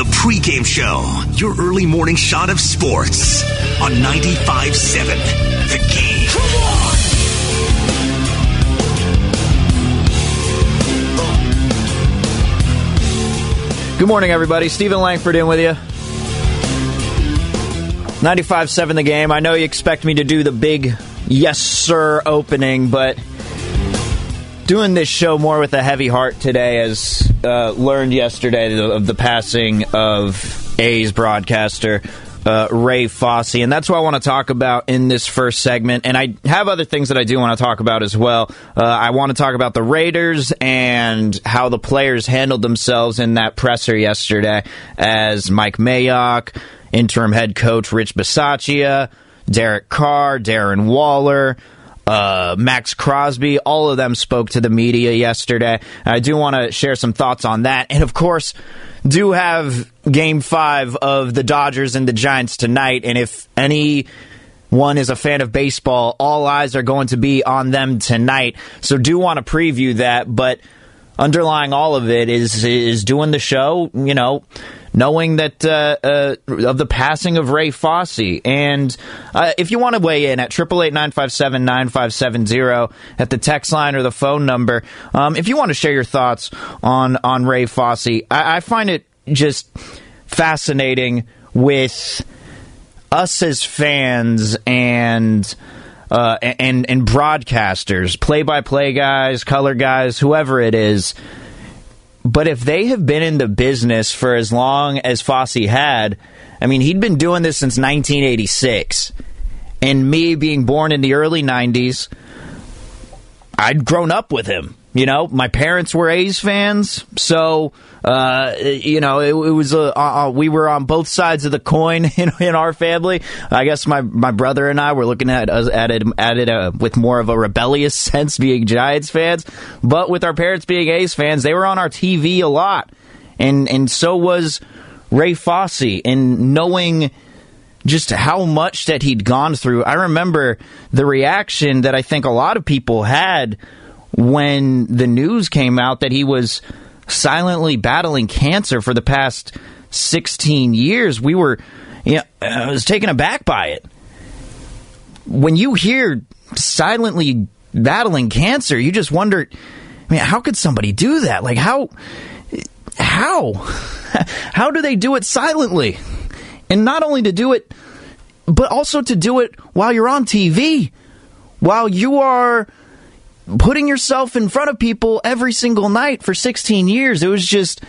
the pregame show, your early morning shot of sports on 95.7 The Game. Come on! Good morning, everybody. Steven Langford in with you. 95.7 The Game. I know you expect me to do the big yes, sir opening, but doing this show more with a heavy heart today, as uh, learned yesterday of the passing of A's broadcaster uh, Ray Fosse, and that's what I want to talk about in this first segment. And I have other things that I do want to talk about as well. Uh, I want to talk about the Raiders and how the players handled themselves in that presser yesterday, as Mike Mayock, interim head coach Rich Bisaccia, Derek Carr, Darren Waller uh, Maxx Crosby, all of them spoke to the media yesterday. I do want to share some thoughts on that. And of course, do have game five of the Dodgers and the Giants tonight. And if any one is a fan of baseball, all eyes are going to be on them tonight. So do want to preview that, but underlying all of it is is doing the show, you know, knowing that uh, uh, of the passing of Ray Fosse. And uh, if you want to weigh in at 888-957-9570 at the text line or the phone number, um, if you want to share your thoughts on, on Ray Fosse, I, I find it just fascinating with us as fans and uh, and and broadcasters, play by play guys, color guys, whoever it is, but if they have been in the business for as long as Fosse had, I mean, he'd been doing this since 1986. And me being born in the early 90s, I'd grown up with him. You know, my parents were A's fans, so uh, you know it, it was a uh, uh, we were on both sides of the coin in, in, our family. I guess my, my brother and I were looking at us at it at it uh, with more of a rebellious sense, being Giants fans, but with our parents being A's fans, they were on our TV a lot, and and so was Ray Fosse, and knowing just how much that he'd gone through. I remember the reaction that I think a lot of people had when the news came out that he was silently battling cancer for the past 16 years. We were, you know, I was taken aback by it. When you hear silently battling cancer, you just wonder, I mean, how could somebody do that? Like, how, how, how do they do it silently? And not only to do it, but also to do it while you're on TV, while you are putting yourself in front of people every single night for 16 years. It was just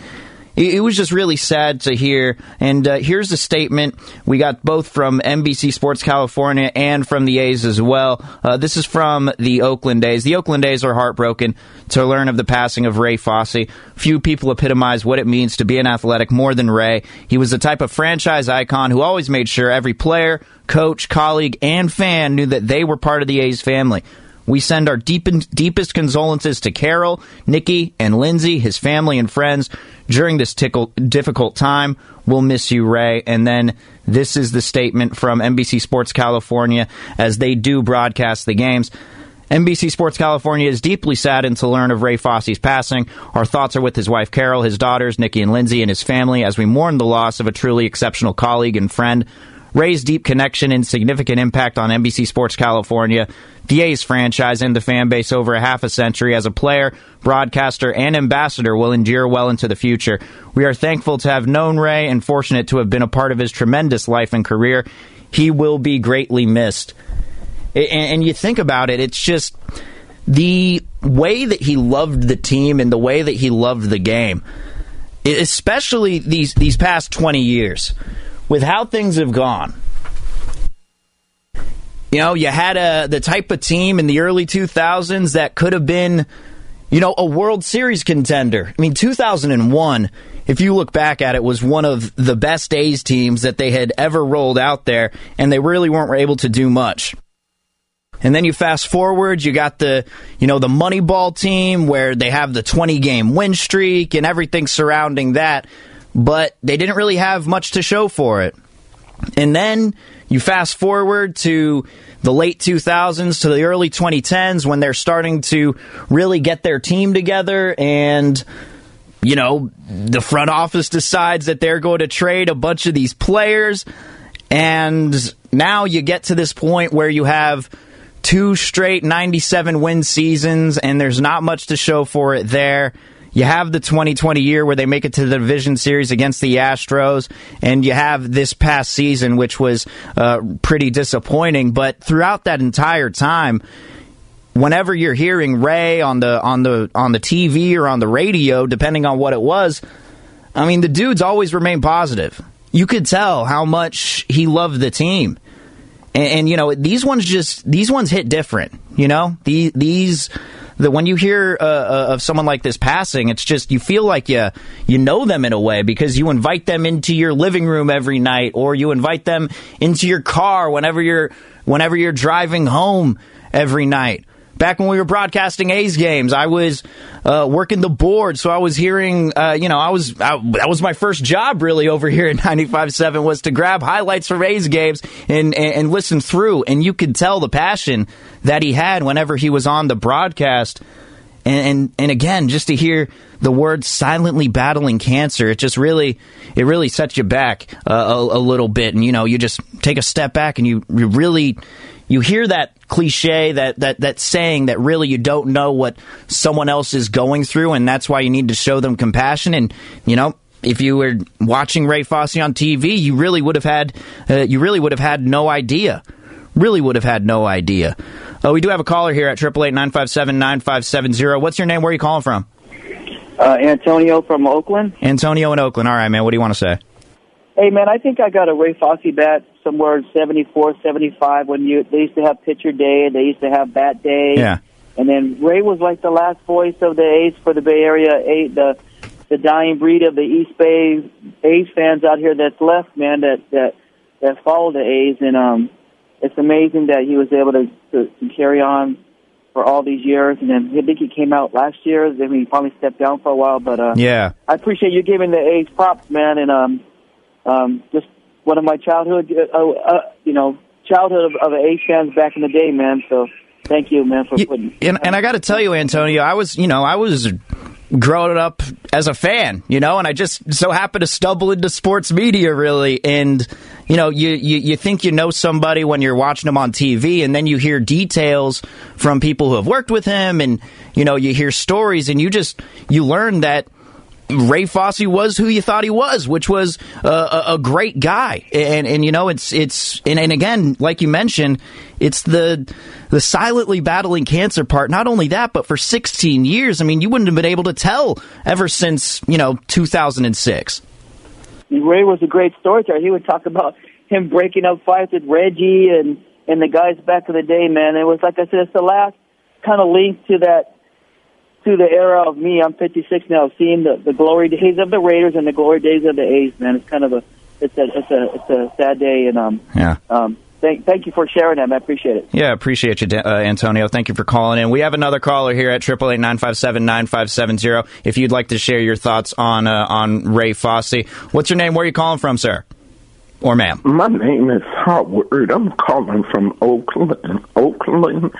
it was just really sad to hear. And uh, here's a statement we got both from NBC Sports California and from the A's as well. Uh, this is from the Oakland A's. The Oakland A's are heartbroken to learn of the passing of Ray Fosse. Few people epitomize what it means to be an athletic more than Ray. He was the type of franchise icon who always made sure every player, coach, colleague, and fan knew that they were part of the A's family. We send our deep, deepest condolences to Carol, Nikki, and Lindsay, his family and friends, during this tickle, difficult time. We'll miss you, Ray. And then this is the statement from NBC Sports California as they do broadcast the games. NBC Sports California is deeply saddened to learn of Ray Fosse's passing. Our thoughts are with his wife Carol, his daughters Nikki and Lindsay, and his family as we mourn the loss of a truly exceptional colleague and friend. Ray's deep connection and significant impact on NBC Sports California, the A's franchise, and the fan base over a half a century as a player, broadcaster, and ambassador will endure well into the future. We are thankful to have known Ray and fortunate to have been a part of his tremendous life and career. He will be greatly missed. And you think about it, it's just the way that he loved the team and the way that he loved the game, especially these these past 20 years with how things have gone. You know, you had a the type of team in the early 2000s that could have been, you know, a World Series contender. I mean, 2001, if you look back at it, was one of the best A's teams that they had ever rolled out there, and they really weren't able to do much. And then you fast forward, you got the, you know, the Moneyball team where they have the 20 game win streak and everything surrounding that but they didn't really have much to show for it. And then you fast forward to the late 2000s to the early 2010s when they're starting to really get their team together and you know, the front office decides that they're going to trade a bunch of these players. And now you get to this point where you have two straight 97 win seasons, and there's not much to show for it there. You have the 2020 year where they make it to the division series against the Astros, and you have this past season, which was uh, pretty disappointing. But throughout that entire time, whenever you're hearing Ray on the on the on the TV or on the radio, depending on what it was, I mean the dude's always remained positive. You could tell how much he loved the team. And, and you know, these ones just these ones hit different, you know? These these that when you hear uh, uh, of someone like this passing, it's just you feel like you you know them in a way because you invite them into your living room every night, or you invite them into your car whenever you're whenever you're driving home every night back when we were broadcasting A's games, I was uh, working the board, so I was hearing, uh, you know, I was I, that was my first job really over here at 95.7 was to grab highlights from A's games and, and, and listen through, and you could tell the passion that he had whenever he was on the broadcast. And, and, and again, just to hear the words "silently battling cancer," it just really it really sets you back uh, a, a, little bit, and you know you just take a step back and you, you really you hear that cliche, that, that, that saying that really you don't know what someone else is going through, and that's why you need to show them compassion. And, you know, if you were watching Ray Fosse on TV, you really would have had, uh, you really would have had no idea. Really would have had no idea. Uh, we do have a caller here at 888-957-9570. What's your name? Where are you calling from? Uh, Antonio from Oakland. Antonio in Oakland. All right, man. What do you want to say? Hey, man, I think I got a Ray Fosse bat somewhere in 74, 75 when you they used to have pitcher day, they used to have bat day. Yeah. And then Ray was like the last voice of the A's for the Bay Area, a, the the dying breed of the East Bay A's fans out here that's left, man, that that that follow the A's, and um, it's amazing that he was able to, to, to carry on for all these years. And then I think he came out last year. Then he finally stepped down for a while. But uh, yeah, I appreciate you giving the A's props, man, and um, um, just one of my childhood, uh, uh, uh, you know, childhood of, of A's fans back in the day, man. So thank you, man, for putting. And, and I got to tell you, Antonio, I was, you know, I was growing up as a fan, you know, and I just so happened to stumble into sports media really. And, you know, you, you, you think you know somebody when you're watching them on TV and then you hear details from people who have worked with him and, you know, you hear stories and you just, you learn that Ray Fosse was who you thought he was, which was a, a great guy. And, and, you know, it's, it's, and, and again, like you mentioned, it's the, the silently battling cancer part. Not only that, but for 16 years, I mean, you wouldn't have been able to tell ever since, you know, 2006. Ray was a great storyteller. He would talk about him breaking up fights with Reggie and, and the guys back in the day, man. It was, like I said, it's the last kind of link to that to the era of me. I'm 56 now, seeing the the glory days of the Raiders and the glory days of the A's. Man, it's kind of a it's a it's a it's a sad day, and um yeah um thank thank you for sharing that. I appreciate it. Yeah, appreciate you, uh, Antonio. Thank you for calling in. We have another caller here at triple eight nine five seven nine five seven zero. If you'd like to share your thoughts on uh, on Ray Fosse, what's your name? Where are you calling from, sir? Or ma'am? My name is Howard. I'm calling from Oakland, Oakland,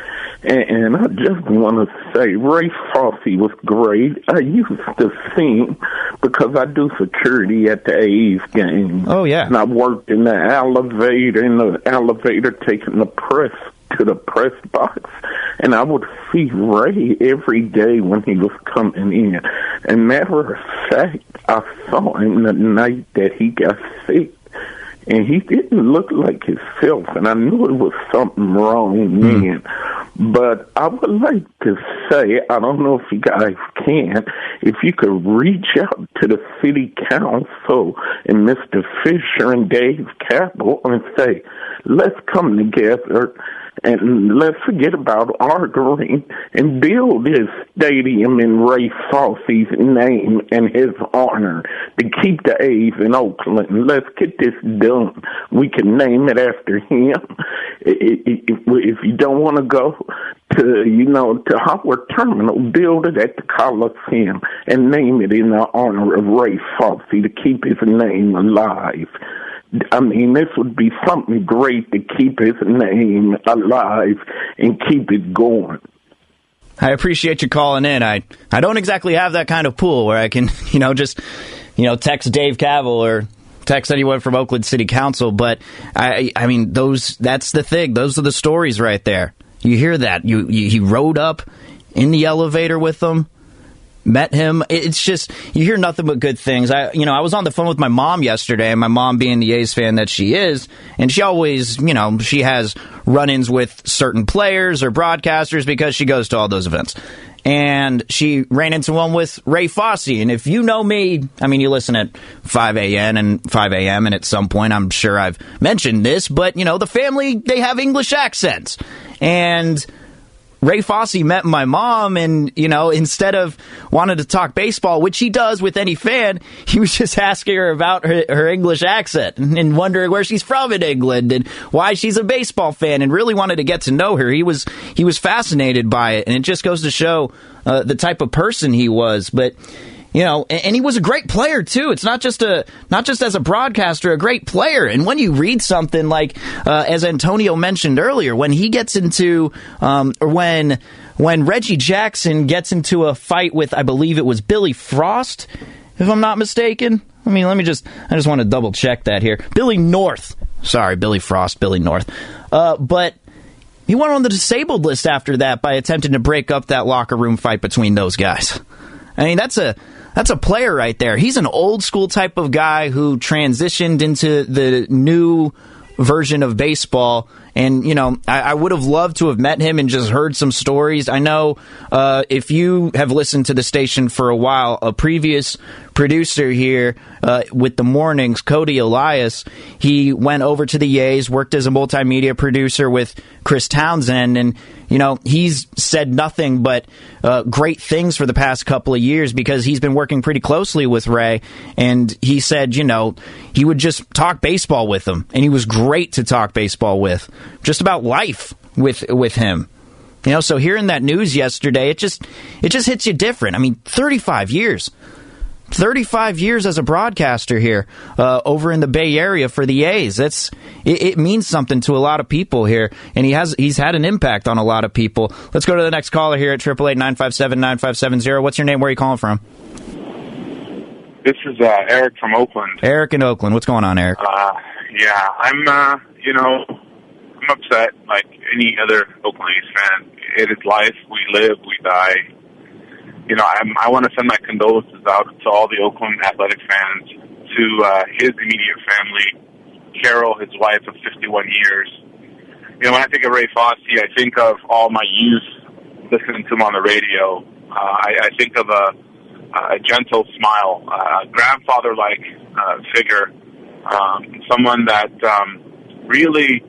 and I just want to say Ray Fosse was great. I used to see him because I do security at the A's game. Oh, yeah. And I worked in the elevator, in the elevator taking the press to the press box, and I would see Ray every day when he was coming in. And matter of fact, I saw him the night that he got sick and he didn't look like himself, and I knew it was something wrong mm. then. But I would like to say, I don't know if you guys can, if you could reach out to the city council and Mr. Fisher and Dave Kaval and say, let's come together and let's forget about arguing and build this stadium in Ray Fosse's name and his honor to keep the A's in Oakland. Let's get this done. We can name it after him. If you don't want to go to, you know, to Howard Terminal, build it at the Coliseum and name it in the honor of Ray Fosse to keep his name alive. I mean, this would be something great to keep his name alive and keep it going. I appreciate you calling in. I I don't exactly have that kind of pool where I can, you know, just you know, text Dave Kaval or text anyone from Oakland City Council, but I I mean those that's the thing. Those are the stories right there. You hear that. You, you he rode up in the elevator with them met him. It's just you hear nothing but good things. I you know I was on the phone with my mom yesterday, and my mom being the A's fan that she is, and she always you know she has run-ins with certain players or broadcasters because she goes to all those events. And she ran into one with Ray Fosse. And if you know me, I mean, you listen at 5 a.m. and 5 a.m. And at some point, I'm sure I've mentioned this, but, you know, the family, they have English accents. And Ray Fosse met my mom, and you know, instead of wanting to talk baseball, which he does with any fan, he was just asking her about her, her English accent and wondering where she's from in England and why she's a baseball fan, and really wanted to get to know her. He was he was fascinated by it, and it just goes to show uh, the type of person he was. But you know, and, he was a great player too. It's not just a not just as a broadcaster, a great player. And when you read something like, uh, as Antonio mentioned earlier, when he gets into, um, or when when Reggie Jackson gets into a fight with, I believe it was Billy Frost, if I'm not mistaken. I mean, let me just, I just want to double check that here. Billy North. Sorry, Billy Frost, Billy North. Uh, but he went on the disabled list after that by attempting to break up that locker room fight between those guys. I mean, that's a that's a player right there. He's an old school type of guy who transitioned into the new version of baseball. And, you know, I, I, would have loved to have met him and just heard some stories. I know uh, if you have listened to the station for a while, a previous producer here uh, with the mornings, Cody Elias, he went over to the A's, worked as a multimedia producer with Chris Townsend, and you know he's said nothing but uh, great things for the past couple of years because he's been working pretty closely with Ray, and he said you know he would just talk baseball with him, and he was great to talk baseball with, just about life with with him. You know, so hearing that news yesterday, it just it just hits you different. I mean, 35 years. 35 years as a broadcaster here uh, over in the Bay Area for the A's. That's it, it, means something to a lot of people here, and he has he's had an impact on a lot of people. Let's go to the next caller here at triple eight nine five seven nine five seven zero. What's your name? Where are you calling from? This is uh, Eric from Oakland. Eric in Oakland. What's going on, Eric? Uh, yeah, I'm. Uh, you know, I'm upset like any other Oakland A's fan. It is life. We live. We die you know, I'm, I want to send my condolences out to all the Oakland athletic fans, to uh, his immediate family, Carol, his wife of 51 years. You know, when I think of Ray Fosse, I think of all my youth listening to him on the radio. Uh, I, I think of a, a gentle smile, a grandfather-like uh, figure, um, someone that um, really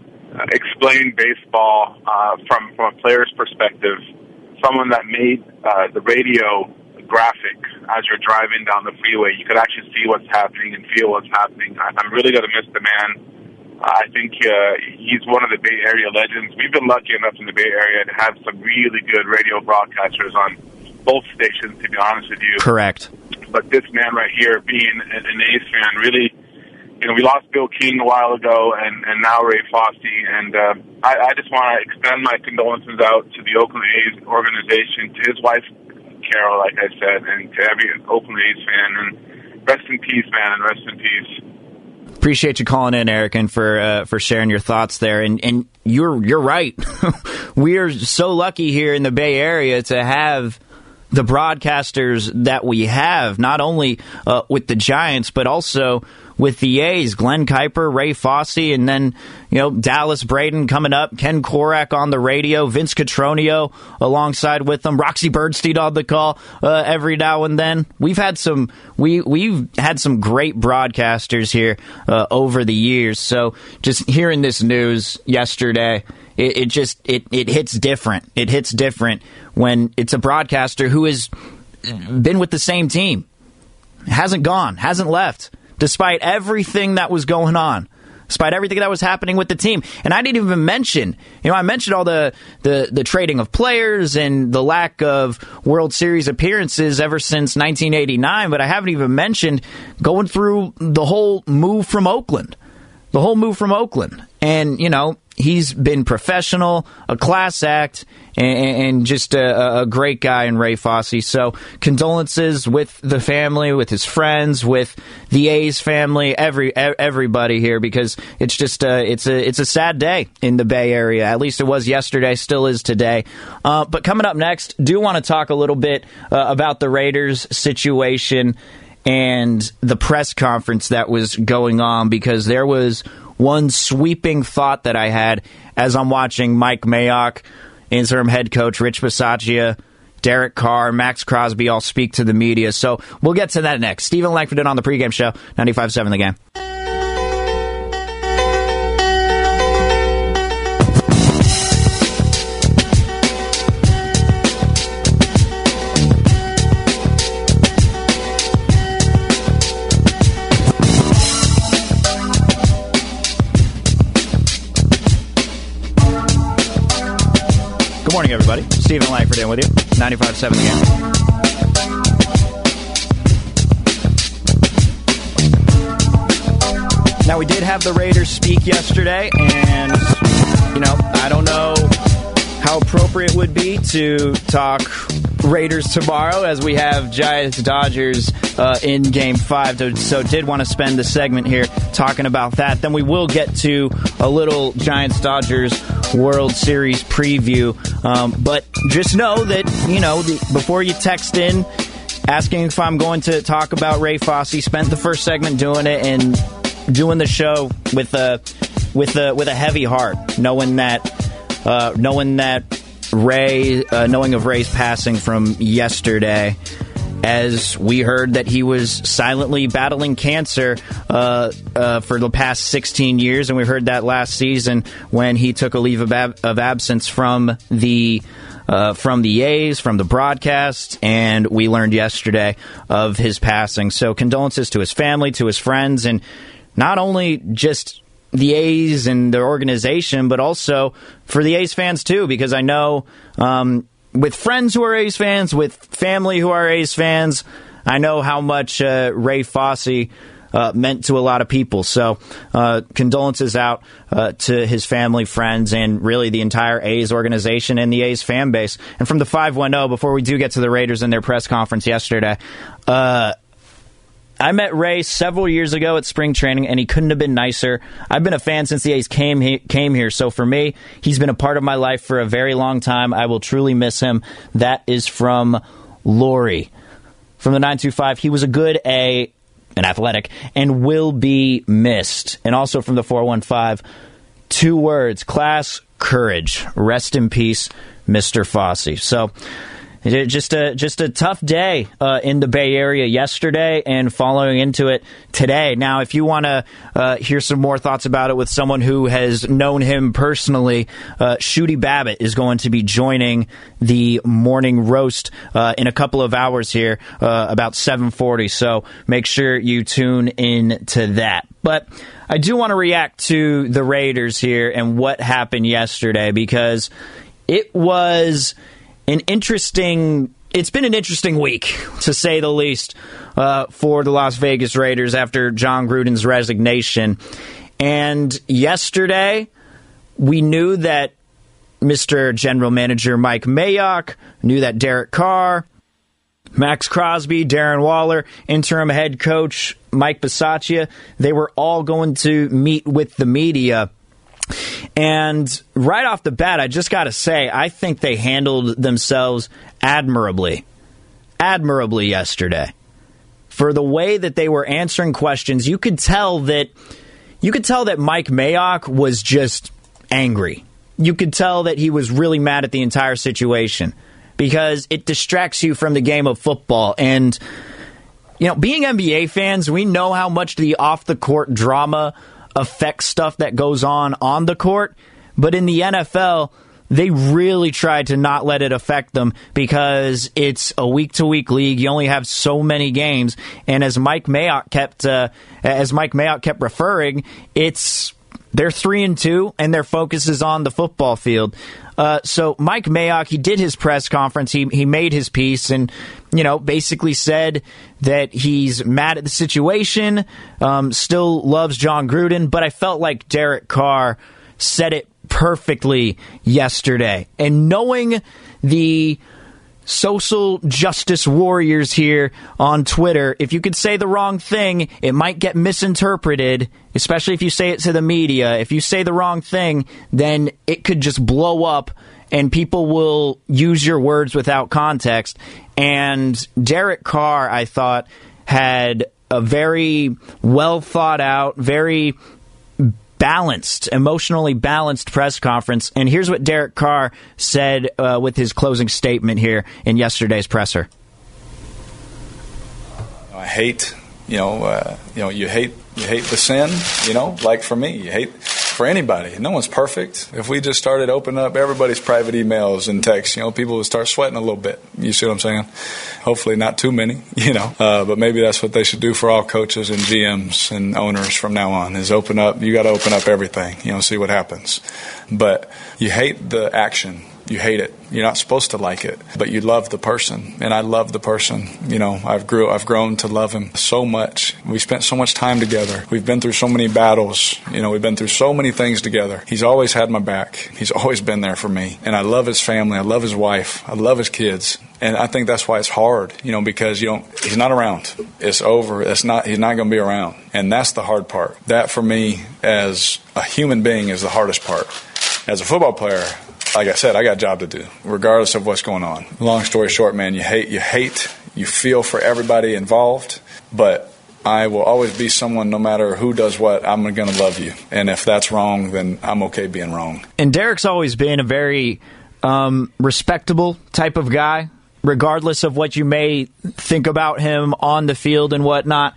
explained baseball uh, from from a player's perspective someone that made uh, the radio graphic as you're driving down the freeway. You could actually see what's happening and feel what's happening. I, I'm really going to miss the man. I think uh, he's one of the Bay Area legends. We've been lucky enough in the Bay Area to have some really good radio broadcasters on both stations, to be honest with you. Correct. But this man right here, being an, an A's fan, really you know, we lost Bill King a while ago, and and now Ray Fosse, and uh, I, I just want to extend my condolences out to the Oakland A's organization, to his wife Carol, like I said, and to every Oakland A's fan. And rest in peace, man, and rest in peace. Appreciate you calling in, Eric, and for uh, for sharing your thoughts there. And and you're you're right. we are so lucky here in the Bay Area to have the broadcasters that we have, not only uh, with the Giants, but also with the A's, Glen Kuiper, Ray Fosse, and then, you know, Dallas Braden coming up, Ken Korach on the radio, Vince Cotroneo alongside with them, Roxy Bernstein on the call uh, every now and then. We've had some, we, we've had some great broadcasters here uh, over the years. So just hearing this news yesterday, it, it just, it, it hits different. It hits different when it's a broadcaster who has been with the same team, hasn't gone, hasn't left despite everything that was going on despite everything that was happening with the team. And I didn't even mention, you know, I mentioned all the, the, the trading of players and the lack of World Series appearances ever since 1989, but I haven't even mentioned going through the whole move from Oakland. the whole move from Oakland. And, you know, he's been professional, a class act, and, and just a, a, great guy in Ray Fosse. So condolences with the family, with his friends, with the A's family, every everybody here because it's just a, it's a it's a sad day in the Bay Area. At least it was yesterday, still is today. Uh, but coming up next, do want to talk a little bit uh, about the Raiders situation and the press conference that was going on because there was one sweeping thought that I had as I'm watching Mike Mayock, interim head coach Rich Bisaccia, Derek Carr, Maxx Crosby all speak to the media. So we'll get to that next. Steven Langford on the pregame show, 95.7 The Game. Steven Langford in with you. 95.7 again. Now, we did have the Raiders speak yesterday, and, you know, I don't know how appropriate it would be to talk Raiders tomorrow as we have Giants Dodgers uh, in Game Five. So, did want to spend the segment here talking about that. Then we will get to a little Giants Dodgers World Series preview. Um, but just know that you know the, before you text in asking if I'm going to talk about Ray Fosse, spent the first segment doing it and doing the show with a with a with a heavy heart, knowing that uh, knowing that Ray, uh, knowing of Ray's passing from yesterday, as we heard that he was silently battling cancer uh, uh, for the past 16 years, and we heard that last season when he took a leave of, ab- of absence from the. Uh, from the A's, from the broadcast, and we learned yesterday of his passing. So, condolences to his family, to his friends, and not only just the A's and their organization, but also for the A's fans too, because I know um, with friends who are A's fans, with family who are A's fans, I know how much uh, Ray Fosse uh, meant to a lot of people. So, uh, condolences out uh, to his family, friends, and really the entire A's organization and the A's fan base. And from the 510, before we do get to the Raiders and their press conference yesterday, uh, I met Ray several years ago at spring training, and he couldn't have been nicer. I've been a fan since the A's came he, came here, so for me, he's been a part of my life for a very long time. I will truly miss him. That is from Lori from the 925. He was a good A, an athletic, and will be missed. And also from the 415, two words class, courage. Rest in peace, Mr. Fosse. So, just a just a tough day uh, in the Bay Area yesterday, and following into it today. Now, if you want to uh, hear some more thoughts about it with someone who has known him personally, uh, Shooty Babitt is going to be joining the morning roast uh, in a couple of hours here, uh, about seven forty. So make sure you tune in to that. But I do want to react to the Raiders here and what happened yesterday because it was an interesting. It's been an interesting week, to say the least, uh, for the Las Vegas Raiders after Jon Gruden's resignation. And yesterday, we knew that Mr. General Manager Mike Mayock knew that Derek Carr, Maxx Crosby, Darren Waller, interim head coach Mike Bisaccia, they were all going to meet with the media and right off the bat, I just got to say, I think they handled themselves admirably. Admirably yesterday. For the way that they were answering questions, you could tell that you could tell that Mike Mayock was just angry. You could tell that he was really mad at the entire situation because it distracts you from the game of football and you know, being NBA fans, we know how much the off the court drama affect stuff that goes on on the court. But in the NFL, they really tried to not let it affect them because it's a week to week league. You only have so many games, and as Mike Mayock kept uh, as Mike Mayock kept referring, it's They're three and two, and their focus is on the football field. Uh, so Mike Mayock, he did his press conference. He he made his piece, and you know basically said that he's mad at the situation, um, still loves Jon Gruden, but I felt like Derek Carr said it perfectly yesterday, and knowing the social justice warriors here on Twitter. If you could say the wrong thing, it might get misinterpreted, especially if you say it to the media. If you say the wrong thing, then it could just blow up and people will use your words without context. And Derek Carr, I thought, had a very well thought out, very balanced, emotionally balanced press conference. And here's what Derek Carr said uh, with his closing statement here in yesterday's presser. I hate, you know, uh, you know, you hate you hate the sin, you know, like for me, you hate for anybody. No one's perfect. If we just started opening up everybody's private emails and texts, you know, people would start sweating a little bit. You see what I'm saying? Hopefully, not too many, you know. Uh, but maybe that's what they should do for all coaches and GMs and owners from now on: is open up. You got to open up everything, you know, see what happens. But you hate the action you hate it. You're not supposed to like it, but you love the person. And I love the person. You know, I've grew I've grown to love him so much. We spent so much time together. We've been through so many battles. You know, we've been through so many things together. He's always had my back. He's always been there for me. And I love his family. I love his wife. I love his kids. And I think that's why it's hard, you know, because you don't he's not around. It's over. It's not he's not going to be around. And that's the hard part. That for me as a human being is the hardest part. As a football player, like I said, I got a job to do, regardless of what's going on. Long story short, man, you hate, you hate, you feel for everybody involved, but I will always be someone, no matter who does what, I'm going to love you. And if that's wrong, then I'm okay being wrong. And Derek's always been a very um, respectable type of guy, regardless of what you may think about him on the field and whatnot.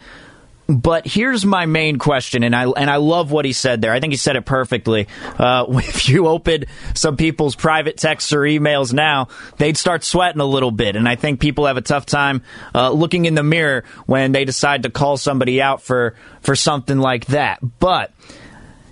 But here's my main question, and I and I love what he said there. I think he said it perfectly. Uh, if you open some people's private texts or emails now, they'd start sweating a little bit, and I think people have a tough time uh, looking in the mirror when they decide to call somebody out for for something like that. But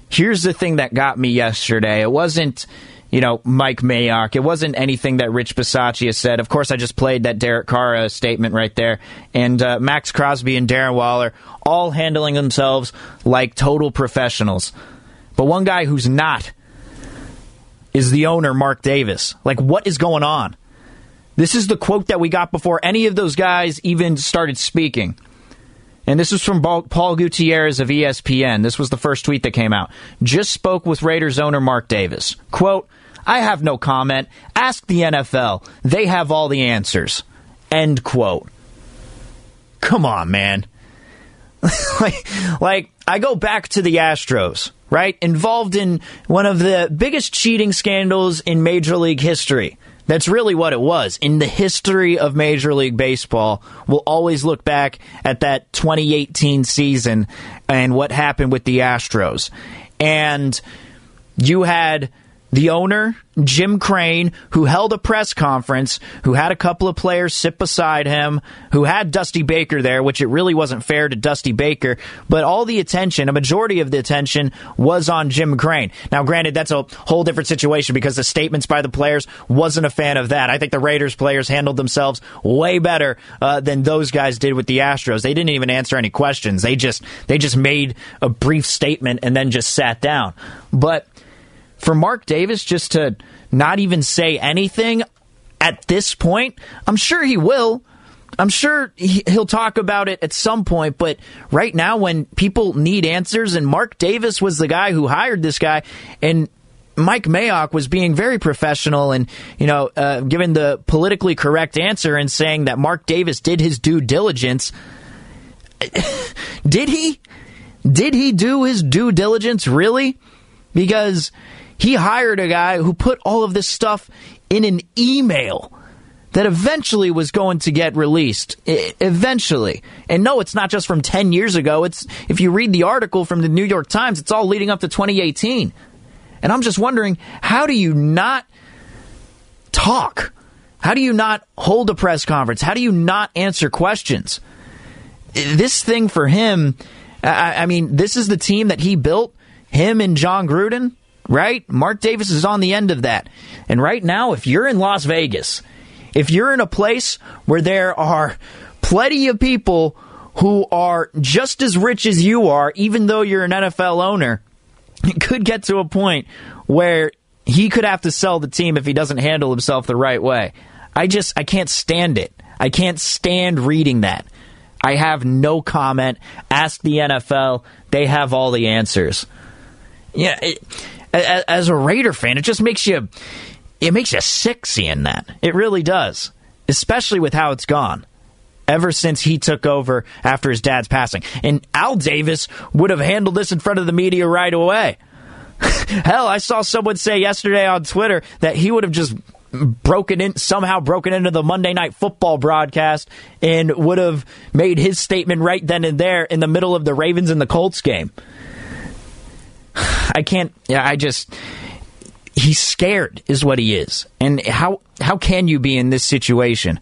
here's the thing that got me yesterday. It wasn't you know, Mike Mayock. It wasn't anything that Rich Bisaccia said. Of course, I just played that Derek Carr uh, statement right there. And uh, Maxx Crosby and Darren Waller all handling themselves like total professionals. But one guy who's not is the owner, Mark Davis. Like, what is going on? This is the quote that we got before any of those guys even started speaking. And this was from Paul Gutierrez of ESPN. This was the first tweet that came out. Just spoke with Raiders owner Mark Davis. Quote, I have no comment. Ask the NFL. They have all the answers. End quote. Come on, man. like, like, I go back to the Astros, right? Involved in one of the biggest cheating scandals in Major League history. That's really what it was. In the history of Major League Baseball, we'll always look back at that 2018 season and what happened with the Astros. And you had the owner, Jim Crane, who held a press conference, who had a couple of players sit beside him, who had Dusty Baker there, which it really wasn't fair to Dusty Baker, but all the attention, a majority of the attention, was on Jim Crane. Now, granted, that's a whole different situation because the statements by the players wasn't a fan of that. I think the Raiders players handled themselves way better uh, than those guys did with the Astros. They didn't even answer any questions. They just they just made a brief statement and then just sat down. But for Mark Davis just to not even say anything at this point, I'm sure he will. I'm sure he'll talk about it at some point, but right now, when people need answers, and Mark Davis was the guy who hired this guy, and Mike Mayock was being very professional and, you know, uh, given the politically correct answer and saying that Mark Davis did his due diligence. did he? Did he do his due diligence, really? Because he hired a guy who put all of this stuff in an email that eventually was going to get released eventually. And no, it's not just from 10 years ago. It's if you read the article from the New York Times, it's all leading up to 2018. And I'm just wondering, how do you not talk? How do you not hold a press conference? How do you not answer questions? This thing for him, I, I mean, this is the team that he built him and Jon Gruden, right? Mark Davis is on the end of that. And right now, if you're in Las Vegas, if you're in a place where there are plenty of people who are just as rich as you are, even though you're an NFL owner, it could get to a point where he could have to sell the team if he doesn't handle himself the right way. I just, I can't stand it. I can't stand reading that. I have no comment. Ask the NFL. They have all the answers. Yeah, it, as a Raider fan, it just makes you it makes you sick seeing that. It really does, especially with how it's gone ever since he took over after his dad's passing. And Al Davis would have handled this in front of the media right away. Hell, I saw someone say yesterday on Twitter that he would have just broken in somehow broken into the Monday night football broadcast and would have made his statement right then and there in the middle of the Ravens and the Colts game. I can't I just he's scared is what he is. And how how can you be in this situation?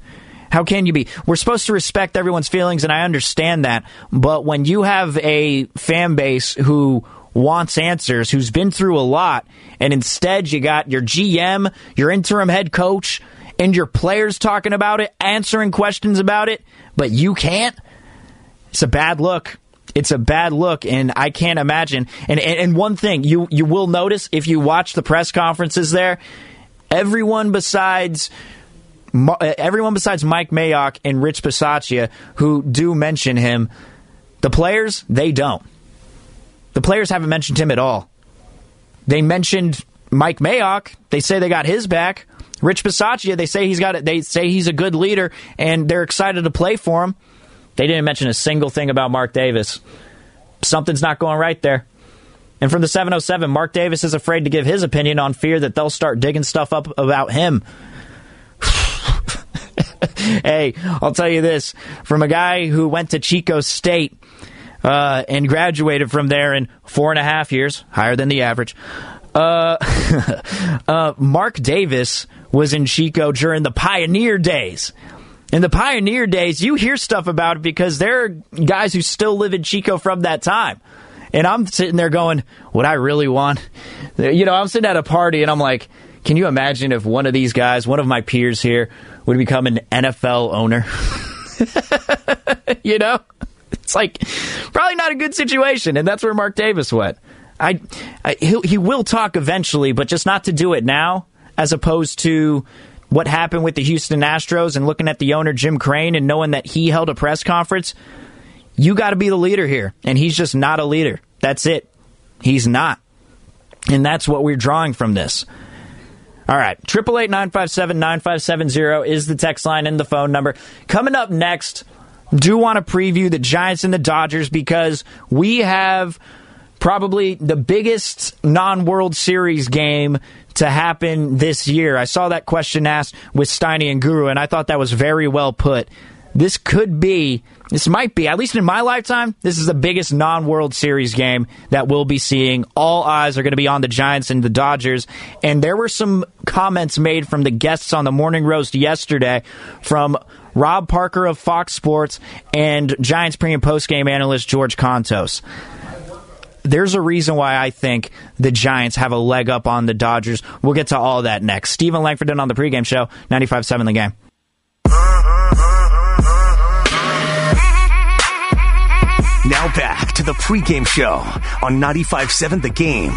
How can you be? We're supposed to respect everyone's feelings, and I understand that. But when you have a fan base who wants answers, who's been through a lot, and instead you got your GM, your interim head coach, and your players talking about it, answering questions about it, but you can't, it's a bad look. It's a bad look, and I can't imagine. And, and, and one thing you you will notice if you watch the press conferences there, everyone besides uh, everyone besides Mike Mayock and Rich Bisaccia who do mention him, the players, they don't. The players haven't mentioned him at all. They mentioned Mike Mayock. They say they got his back. Rich Bisaccia, they say he's got. They say he's a good leader, and they're excited to play for him. They didn't mention a single thing about Mark Davis. Something's not going right there. And from the 707, Mark Davis is afraid to give his opinion on fear that they'll start digging stuff up about him hey, I'll tell you this from a guy who went to Chico State uh, and graduated from there in four and a half years, higher than the average. Uh, uh, Mark Davis was in Chico during the pioneer days. In the pioneer days, you hear stuff about it because there are guys who still live in Chico from that time. And I'm sitting there going, What I really want? You know, I'm sitting at a party and I'm like, Can you imagine if one of these guys, one of my peers here, would become an NFL owner. you know? It's like probably not a good situation, and that's where Mark Davis went. I, I he will talk eventually, but just not to do it now, as opposed to what happened with the Houston Astros and looking at the owner Jim Crane and knowing that he held a press conference. You got to be the leader here, and he's just not a leader. That's it. He's not, and that's what we're drawing from this. All right. 888 is the text line and the phone number. Coming up next, do want to preview the Giants and the Dodgers because we have probably the biggest non World Series game to happen this year. I saw that question asked with Steiny and Guru, and I thought that was very well put. This could be, this might be, at least in my lifetime, this is the biggest non World Series game that we'll be seeing. All eyes are going to be on the Giants and the Dodgers. And there were some comments made from the guests on the morning roast yesterday from Rob Parker of Fox Sports and Giants pre and post game analyst George Kontos there's a reason why I think the Giants have a leg up on the Dodgers. We'll get to all that next. Steven Langford on the pregame show, 95.7 the game. Now back to the pregame show on 95.7 The Game.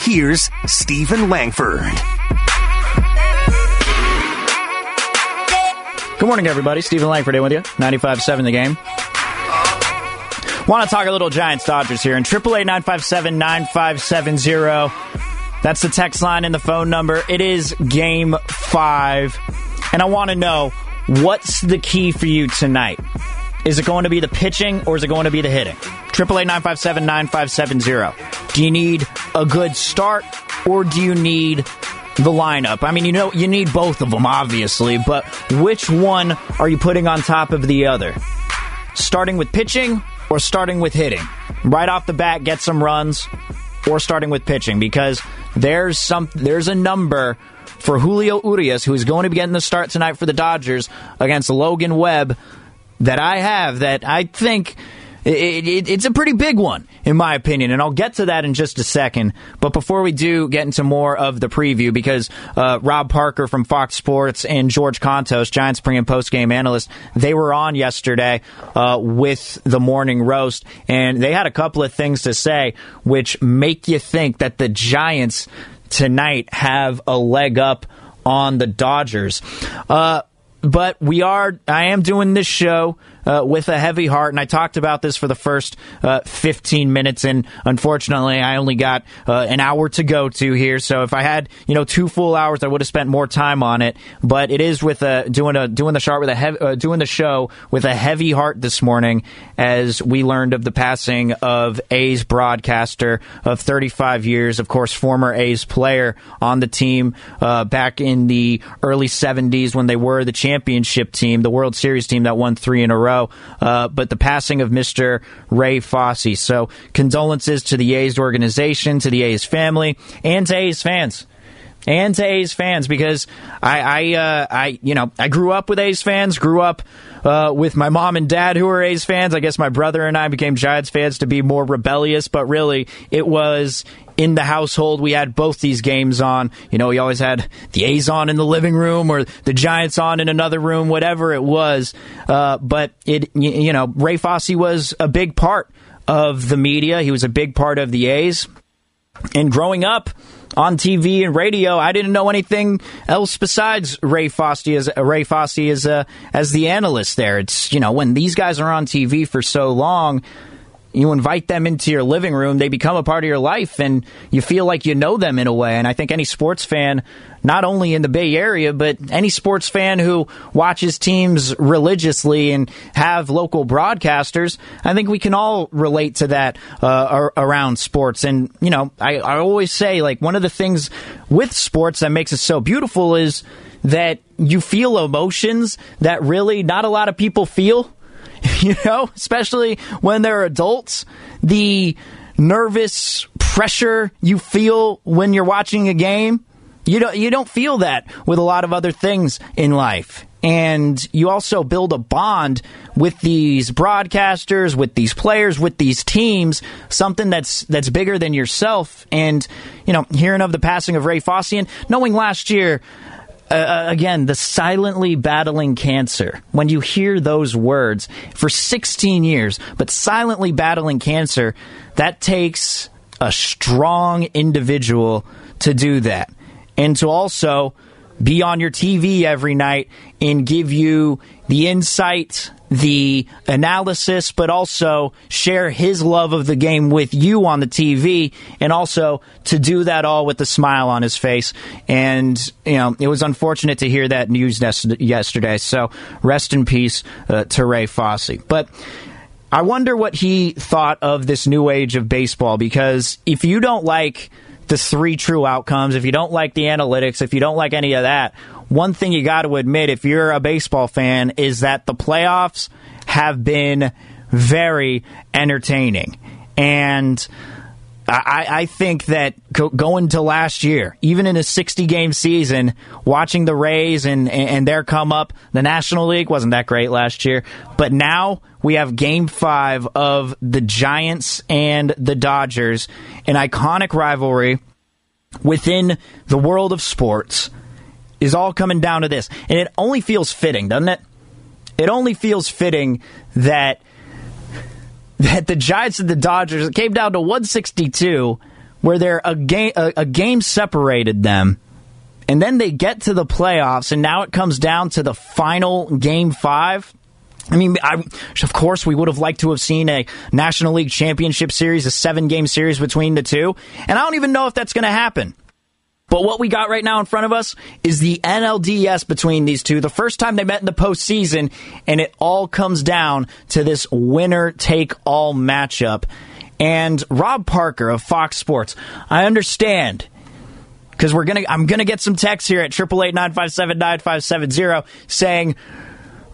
Here's Steven Langford. Good morning, everybody. Steven Langford in with you. 95.7 The Game. Want to talk a little Giants Dodgers here. And 888 That's the text line and the phone number. It is game five. And I want to know what's the key for you tonight? Is it going to be the pitching or is it going to be the hitting? Triple eight nine five seven nine five seven zero. Do you need a good start or do you need the lineup? I mean, you know, you need both of them, obviously, but which one are you putting on top of the other? Starting with pitching or starting with hitting? Right off the bat, get some runs or starting with pitching because there's some there's a number for Julio Urias who is going to be getting the start tonight for the Dodgers against Logan Webb that I have that I think It, it, it's a pretty big one, in my opinion, and I'll get to that in just a second. But before we do get into more of the preview, because uh, Rob Parker from Fox Sports and George Kontos, Giants pre and post game analyst, they were on yesterday uh, with the morning roast, and they had a couple of things to say which make you think that the Giants tonight have a leg up on the Dodgers. Uh, but we are, I am doing this show uh, with a heavy heart. And I talked about this for the first uh, 15 minutes, and unfortunately, I only got uh, an hour to go to here. So if I had you know two full hours, I would have spent more time on it. But it is with a doing a doing the with a heavy, uh, doing the show with a heavy heart this morning, as we learned of the passing of A's broadcaster of 35 years, of course, former A's player on the team uh, back in the early 70s when they were the championship team, the World Series team that won three in a row row. Uh, but the passing of Mr. Ray Fosse. So condolences to the A's organization, to the A's family, and to A's fans and to A's fans because I, I, uh, I, you know, I grew up with A's fans. Grew up uh, with my mom and dad who were A's fans. I guess my brother and I became Giants fans to be more rebellious, but really it was in the household. We had both these games on. You know, we always had the A's on in the living room or the Giants on in another room, whatever it was. Uh, but it, you know, Ray Fosse was a big part of the media. He was a big part of the A's. And growing up, on TV and radio. I didn't know anything else besides Ray Fosse as Ray Fosse as uh, as the analyst there. It's you know when these guys are on TV for so long, you invite them into your living room, they become a part of your life, and you feel like you know them in a way. And I think any sports fan, not only in the Bay Area, but any sports fan who watches teams religiously and have local broadcasters, I think we can all relate to that uh, around sports. And, you know, I, I always say, like, one of the things with sports that makes it so beautiful is that you feel emotions that really not a lot of people feel you know, especially when they're adults. The nervous pressure you feel when you're watching a game, you don't you don't feel that with a lot of other things in life. And you also build a bond with these broadcasters, with these players, with these teams, something that's that's bigger than yourself. And you know, hearing of the passing of Ray Fosse, and knowing last year uh, uh, again, the silently battling cancer. When you hear those words for 16 years, but silently battling cancer, that takes a strong individual to do that. And to also be on your TV every night and give you the insight, the analysis, but also share his love of the game with you on the TV, and also to do that all with a smile on his face. And, you know, it was unfortunate to hear that news yesterday. So rest in peace uh, to Ray Fosse. But I wonder what he thought of this new age of baseball because if you don't like the three true outcomes, if you don't like the analytics, if you don't like any of that, one thing you got to admit if you're a baseball fan is that the playoffs have been very entertaining. And I, I, think that going to last year, even in a 60 game season, watching the Rays and, and their come up, the National League wasn't that great last year. But now we have game five of the Giants and the Dodgers, an iconic rivalry within the world of sports is all coming down to this. And it only feels fitting, doesn't it? It only feels fitting that that the Giants and the Dodgers came down to 162 where they're a game a, a game separated them. And then they get to the playoffs and now it comes down to the final game 5. I mean, I, of course, we would have liked to have seen a National League Championship Series, a seven game series between the two. And I don't even know if that's going to happen. But what we got right now in front of us is the NLDS between these two. The first time they met in the postseason, and it all comes down to this winner take all matchup. And Rob Parker of Fox Sports, I understand because we're gonna I'm gonna get some texts here at triple eight nine five seven nine five seven zero saying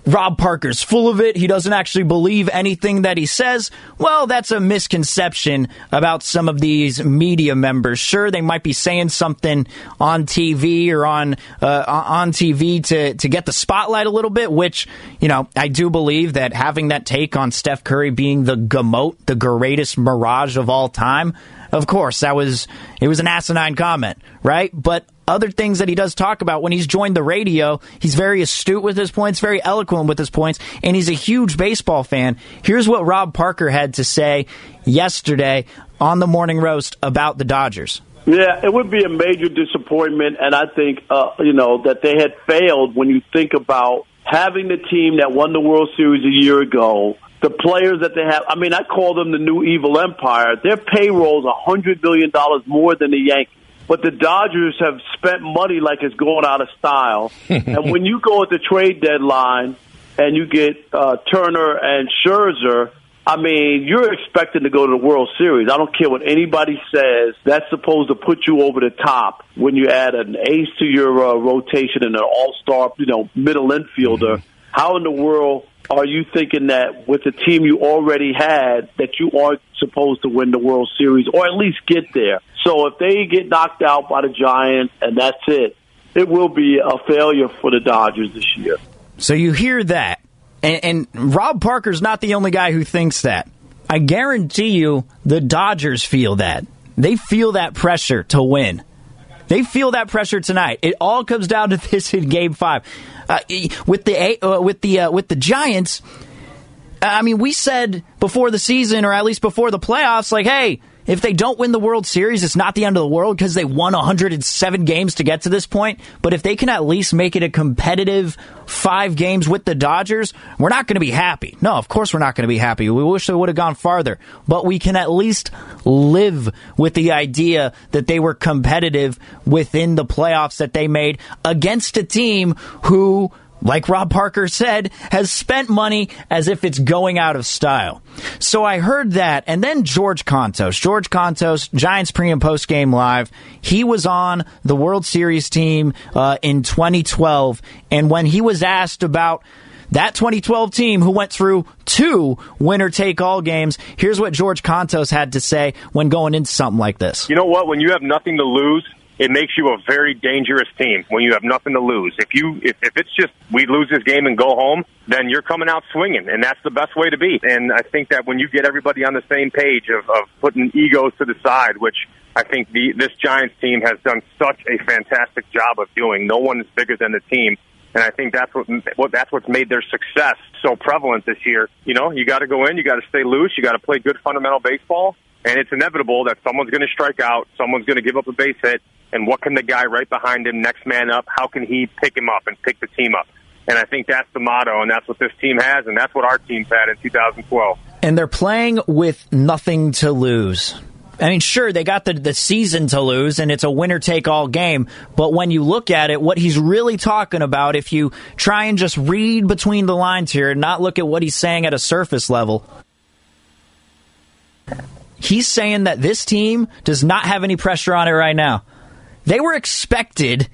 Rob Parker's full of it. He doesn't actually believe anything that he says. Well, that's a misconception about some of these media members. Sure, they might be saying something on TV or on uh, on TV to to get the spotlight a little bit, which you know I do believe that having that take on Steph Curry being the GOAT, the greatest mirage of all time. Of course, that was it was an asinine comment, right? But other things that he does talk about when he's joined the radio. He's very astute with his points, very eloquent with his points, and he's a huge baseball fan. Here's what Rob Parker had to say yesterday on the morning roast about the Dodgers. Yeah, it would be a major disappointment, and I think uh, you know that they had failed when you think about having the team that won the World Series a year ago. The players that they have, I mean, I call them the new evil empire. Their payroll is a hundred billion dollars more than the Yankees but the Dodgers have spent money like it's going out of style. and when you go at the trade deadline and you get uh, Turner and Scherzer, I mean, you're expecting to go to the World Series. I don't care what anybody says. That's supposed to put you over the top when you add an ace to your uh, rotation and an all-star, you know, middle infielder. Mm-hmm. How in the world are you thinking that with the team you already had that you aren't supposed to win the World Series or at least get there? So if they get knocked out by the Giants and that's it, it will be a failure for the Dodgers this year. So you hear that, and, and Rob Parker's not the only guy who thinks that. I guarantee you, the Dodgers feel that. They feel that pressure to win. They feel that pressure tonight. It all comes down to this in Game Five. Uh, with the uh, with the uh, with the Giants, I mean, we said before the season, or at least before the playoffs, like, hey, if they don't win the World Series, it's not the end of the world because they won 107 games to get to this point. But if they can at least make it a competitive five games with the Dodgers, we're not going to be happy. No, of course we're not going to be happy. We wish they would have gone farther. But we can at least live with the idea that they were competitive within the playoffs that they made against a team who like Rob Parker said, has spent money as if it's going out of style. So I heard that, and then George Kontos, George Kontos, Giants pre and post game live. He was on the World Series team uh, in 2012, and when he was asked about that 2012 team who went through two winner take all games. Here's what George Kontos had to say when going into something like this. You know what? When you have nothing to lose, it makes you a very dangerous team when you have nothing to lose. If you if, if it's just we lose this game and go home, then you're coming out swinging, and that's the best way to be. And I think that when you get everybody on the same page of, of putting egos to the side, which I think the this Giants team has done such a fantastic job of doing. No one is bigger than the team. And I think that's what, what that's what's made their success so prevalent this year. You know, you got to go in, you got to stay loose, you got to play good fundamental baseball, and it's inevitable that someone's going to strike out, someone's going to give up a base hit, and what can the guy right behind him, next man up, how can he pick him up and pick the team up? And I think that's the motto, and that's what this team has, and that's what our team's had in 2012. And they're playing with nothing to lose. I mean, sure, they got the, the season to lose, and it's a winner take all game. But when you look at it, what he's really talking about, if you try and just read between the lines here and not look at what he's saying at a surface level, he's saying that this team does not have any pressure on it right now. They were expected.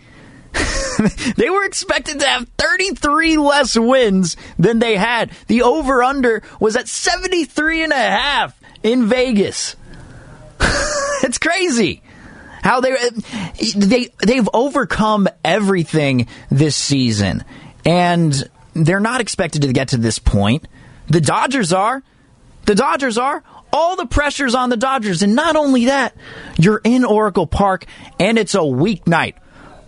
they were expected to have 33 less wins than they had. The over under was at 73 and a half in Vegas. it's crazy how they they they've overcome everything this season and they're not expected to get to this point. The Dodgers are. The Dodgers are all the pressure's on the Dodgers. And not only that, you're in Oracle Park and it's a weeknight.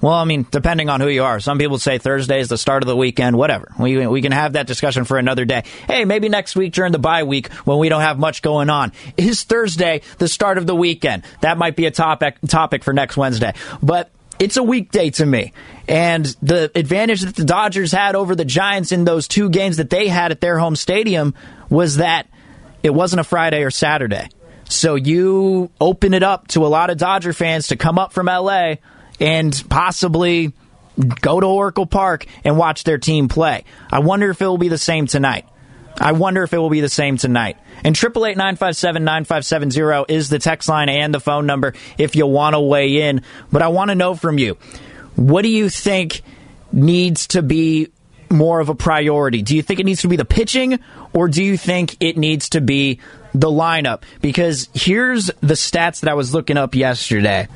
Well, I mean, depending on who you are. Some people say Thursday is the start of the weekend, whatever. We, we can have that discussion for another day. Hey, maybe next week during the bye week when we don't have much going on. Is Thursday the start of the weekend? That might be a topic, topic for next Wednesday. But it's a weekday to me. And the advantage that the Dodgers had over the Giants in those two games that they had at their home stadium was that it wasn't a Friday or Saturday. So you open it up to a lot of Dodger fans to come up from LA and possibly go to Oracle Park and watch their team play. I wonder if it will be the same tonight. I wonder if it will be the same tonight. And 888 is the text line and the phone number if you want to weigh in. But I want to know from you what do you think needs to be more of a priority? Do you think it needs to be the pitching or do you think it needs to be the lineup? Because here's the stats that I was looking up yesterday.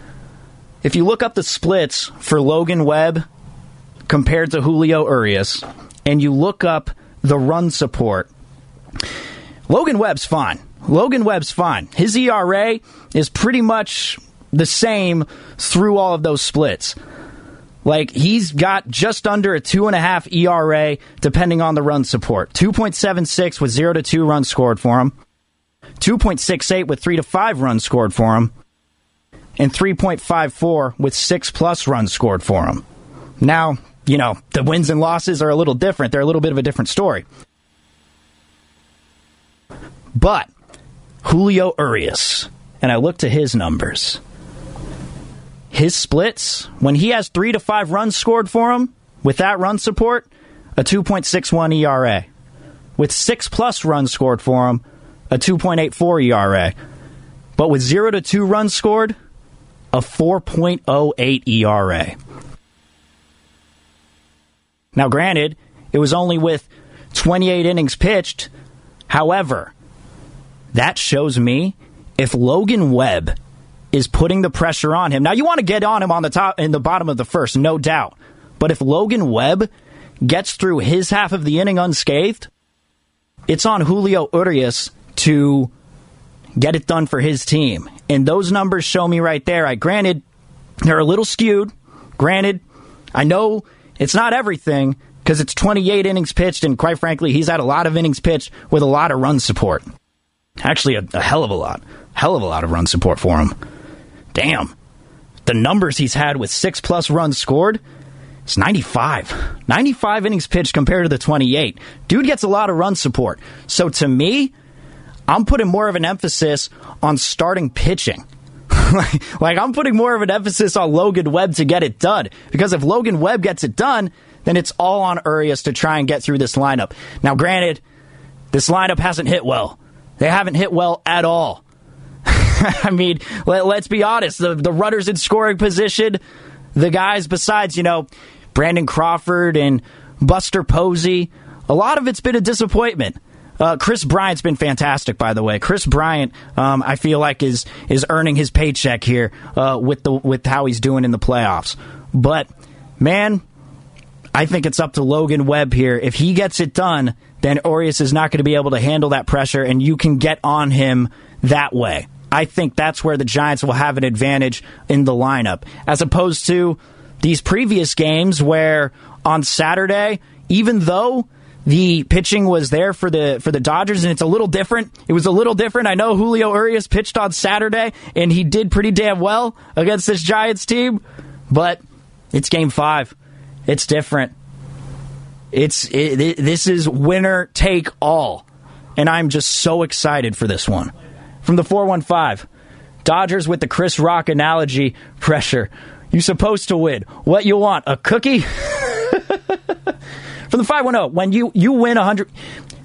If you look up the splits for Logan Webb compared to Julio Urias and you look up the run support, Logan Webb's fine. Logan Webb's fine. His ERA is pretty much the same through all of those splits. Like he's got just under a two and a half ERA, depending on the run support. Two point seven six with zero to two runs scored for him. Two point six eight with three to five runs scored for him, and three point five four with six plus runs scored for him. Now, you know the wins and losses are a little different. They're a little bit of a different story. But Julio Urias, and I look to his numbers his splits, when he has three to five runs scored for him with that run support, a 2.61 ERA. With six plus runs scored for him, a 2.84 ERA. But with zero to two runs scored, a 4.08 ERA. Now, granted, it was only with 28 innings pitched. However, that shows me if Logan Webb is putting the pressure on him. Now you want to get on him on the top in the bottom of the first, no doubt. But if Logan Webb gets through his half of the inning unscathed, it's on Julio Urias to get it done for his team. And those numbers show me right there. I granted they're a little skewed. Granted, I know it's not everything because it's 28 innings pitched, and quite frankly, he's had a lot of innings pitched with a lot of run support. Actually, a, a hell of a lot. Hell of a lot of run support for him damn, the numbers he's had with six plus runs scored, it's 95. 95 innings pitched compared to the 28. Dude gets a lot of run support. So to me, I'm putting more of an emphasis on starting pitching. like, I'm putting more of an emphasis on Logan Webb to get it done. Because if Logan Webb gets it done, then it's all on Urias to try and get through this lineup. Now, granted, this lineup hasn't hit well. They haven't hit well at all. I mean, let, us be honest. The, the runners in scoring position, the guys besides, you know, Brandon Crawford and Buster Posey, a lot of it's been a disappointment. Uh, Kris Bryant's been fantastic, by the way. Kris Bryant, um, I feel like is is earning his paycheck here uh, with the with how he's doing in the playoffs. But man, I think it's up to Logan Webb here. If he gets it done, then Urias is not going to be able to handle that pressure, and you can get on him that way. I think that's where the Giants will have an advantage in the lineup, as opposed to these previous games where on Saturday, even though the pitching was there for the for the Dodgers, and it's a little different. It was a little different. I know Julio Urias pitched on Saturday, and he did pretty damn well against this Giants team, but it's Game Five. It's different. It's it, it, this is winner take all, and I'm just so excited for this one from the 415. Dodgers with the Chris Rock analogy pressure. You supposed to win. What you want? A cookie? from the 510, when you, you win 100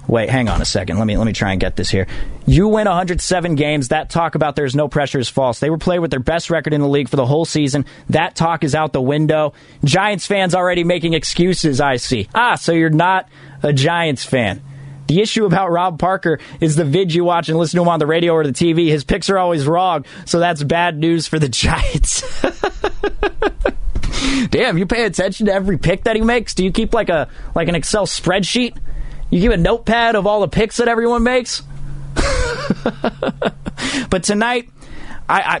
Wait, hang on a second. Let me let me try and get this here. You win 107 games. That talk about there's no pressure is false. They were playing with their best record in the league for the whole season. That talk is out the window. Giants fans already making excuses, I see. Ah, so you're not a Giants fan. The issue about Rob Parker is the vid you watch and listen to him on the radio or the TV. His picks are always wrong, so that's bad news for the Giants. Damn, you pay attention to every pick that he makes? Do you keep like a like an Excel spreadsheet? You keep a notepad of all the picks that everyone makes? but tonight, I, I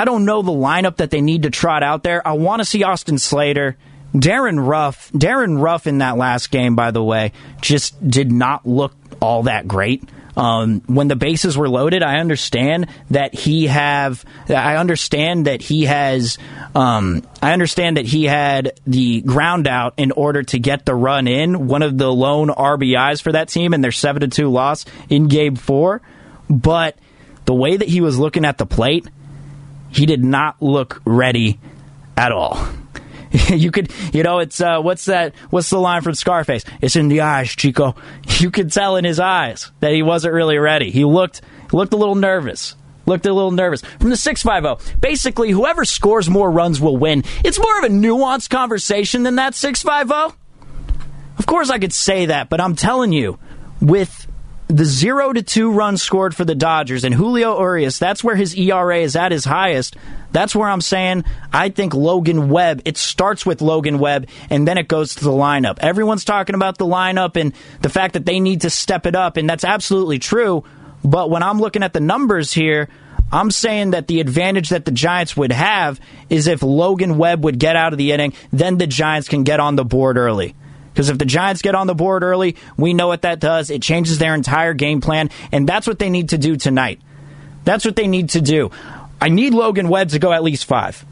I don't know the lineup that they need to trot out there. I want to see Austin Slater. Darin Ruf, Darin Ruf in that last game, by the way, just did not look all that great. Um, when the bases were loaded, I understand that he have. I understand that he has. Um, I understand that he had the ground out in order to get the run in. One of the lone RBIs for that team in their seven to two loss in Game Four, but the way that he was looking at the plate, he did not look ready at all. you could, you know, it's uh, what's that? What's the line from Scarface? It's in the eyes, Chico. You could tell in his eyes that he wasn't really ready. He looked looked a little nervous. Looked a little nervous. From the 650, basically, whoever scores more runs will win. It's more of a nuanced conversation than that 650. Of course, I could say that, but I'm telling you, with the zero to two runs scored for the Dodgers and Julio Urias, that's where his ERA is at his highest. That's where I'm saying I think Logan Webb, it starts with Logan Webb and then it goes to the lineup. Everyone's talking about the lineup and the fact that they need to step it up, and that's absolutely true. But when I'm looking at the numbers here, I'm saying that the advantage that the Giants would have is if Logan Webb would get out of the inning, then the Giants can get on the board early. Because if the Giants get on the board early, we know what that does. It changes their entire game plan, and that's what they need to do tonight. That's what they need to do. I need Logan Webb to go at least five.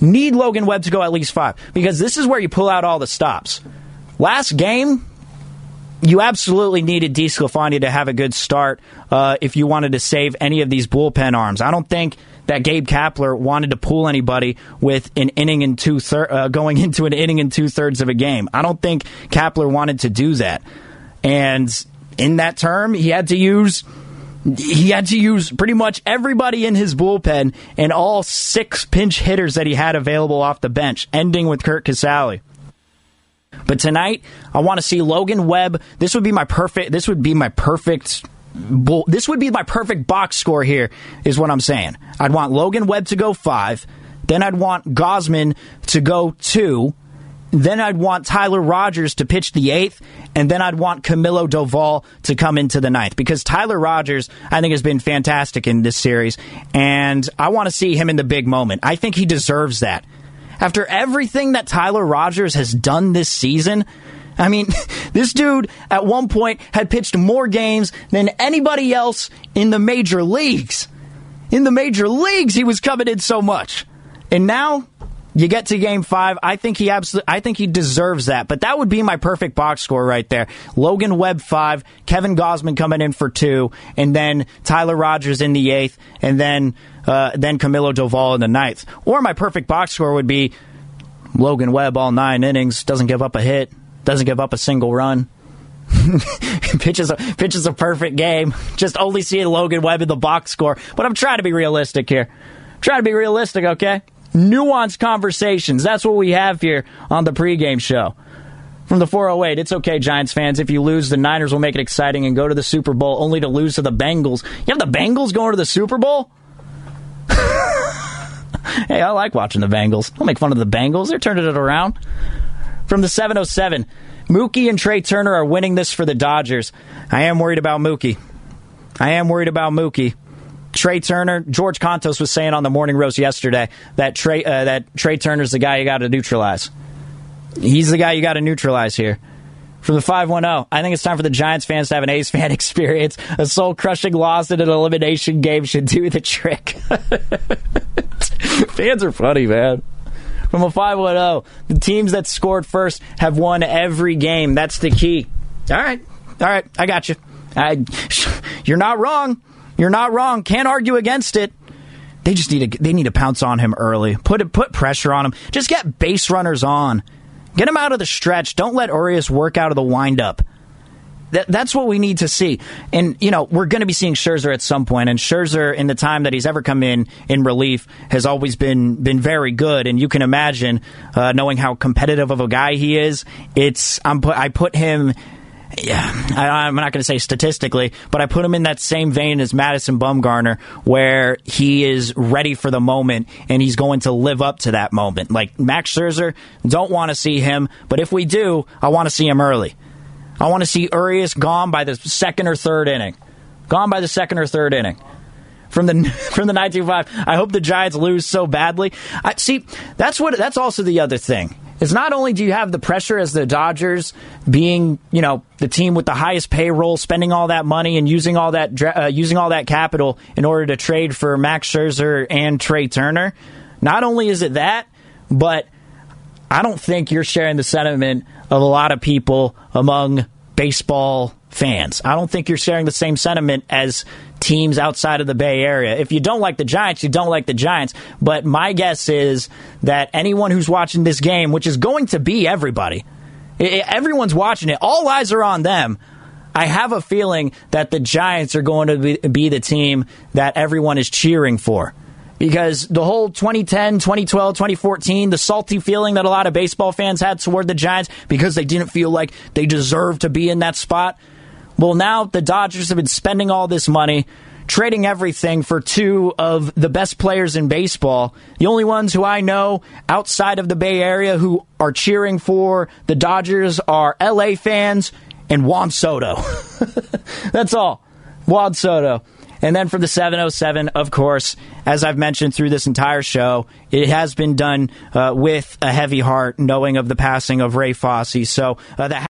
Need Logan Webb to go at least five because this is where you pull out all the stops. Last game, you absolutely needed DeSclafani to have a good start uh, if you wanted to save any of these bullpen arms. I don't think that Gabe Kapler wanted to pull anybody with an inning and two thir- uh, going into an inning and two thirds of a game. I don't think Kapler wanted to do that, and in that term, he had to use he had to use pretty much everybody in his bullpen and all six pinch hitters that he had available off the bench, ending with Curt Casali. But tonight, I want to see Logan Webb. This would be my perfect. This would be my perfect. This would be my perfect box score. Here is what I'm saying. I'd want Logan Webb to go five. Then I'd want Gausman to go two. Then I'd want Tyler Rogers to pitch the eighth, and then I'd want Camilo Doval to come into the ninth because Tyler Rogers, I think, has been fantastic in this series, and I want to see him in the big moment. I think he deserves that. After everything that Tyler Rogers has done this season, I mean, this dude at one point had pitched more games than anybody else in the major leagues. In the major leagues, he was coming in so much. And now you get to game five. I think he absolutely, I think he deserves that. But that would be my perfect box score right there. Logan Webb five, Kevin Gausman coming in for two, and then Tyler Rogers in the eighth, and then uh, then Camilo Doval in the ninth. Or my perfect box score would be Logan Webb all nine innings, doesn't give up a hit, doesn't give up a single run. pitches a pitches a perfect game. Just only seeing Logan Webb in the box score. But I'm trying to be realistic here. I'm trying to be realistic, okay? Nuanced conversations. That's what we have here on the pregame show. From the 408, it's okay, Giants fans. If you lose, the Niners will make it exciting and go to the Super Bowl only to lose to the Bengals. You have the Bengals going to the Super Bowl? hey, I like watching the Bengals. Don't make fun of the Bengals. They're turning it around. From the 707, Mookie and Trea Turner are winning this for the Dodgers. I am worried about Mookie. I am worried about Mookie. Trea Turner, George Kontos was saying on the morning roast yesterday that Trey uh, that Trea Turner's the guy you got to neutralize. He's the guy you got to neutralize here. From the 510, I think it's time for the Giants fans to have an A's fan experience. A soul crushing loss in an elimination game should do the trick. Fans are funny, man. From a 510, the teams that scored first have won every game. That's the key. All right. All right. I got you. I, you're not wrong. You're not wrong. Can't argue against it. They just need to they need to pounce on him early. Put put pressure on him. Just get base runners on. Get him out of the stretch. Don't let Urias work out of the windup. That, that's what we need to see. And, you know, we're going to be seeing Scherzer at some point. and Scherzer, in the time that he's ever come in in relief, has always been, been very good. And you can imagine, uh, knowing how competitive of a guy he is, it's, I'm I put him yeah, I, am not going to say statistically, but I put him in that same vein as Madison Bumgarner, where he is ready for the moment and he's going to live up to that moment. Like Max Scherzer, don't want to see him, but if we do, I want to see him early. I want to see Urias gone by the second or third inning. Gone by the second or third inning. From the from the 925, I hope the Giants lose so badly. I see that's what that's also the other thing. Is not only do you have the pressure as the Dodgers being, you know, the team with the highest payroll, spending all that money and using all that uh, using all that capital in order to trade for Max Scherzer and Trea Turner. Not only is it that, but I don't think you're sharing the sentiment of a lot of people among baseball fans. I don't think you're sharing the same sentiment as teams outside of the Bay Area. If you don't like the Giants, you don't like the Giants. But my guess is that anyone who's watching this game, which is going to be everybody, everyone's watching it, all eyes are on them. I have a feeling that the Giants are going to be, the team that everyone is cheering for. Because the whole 2010, 2012, 2014, the salty feeling that a lot of baseball fans had toward the Giants because they didn't feel like they deserved to be in that spot. Well, now the Dodgers have been spending all this money, trading everything for two of the best players in baseball. The only ones who I know outside of the Bay Area who are cheering for the Dodgers are LA fans and Juan Soto. That's all. Juan Soto. And then for the 707, of course, as I've mentioned through this entire show, it has been done uh, with a heavy heart, knowing of the passing of Ray Fosse. So uh, the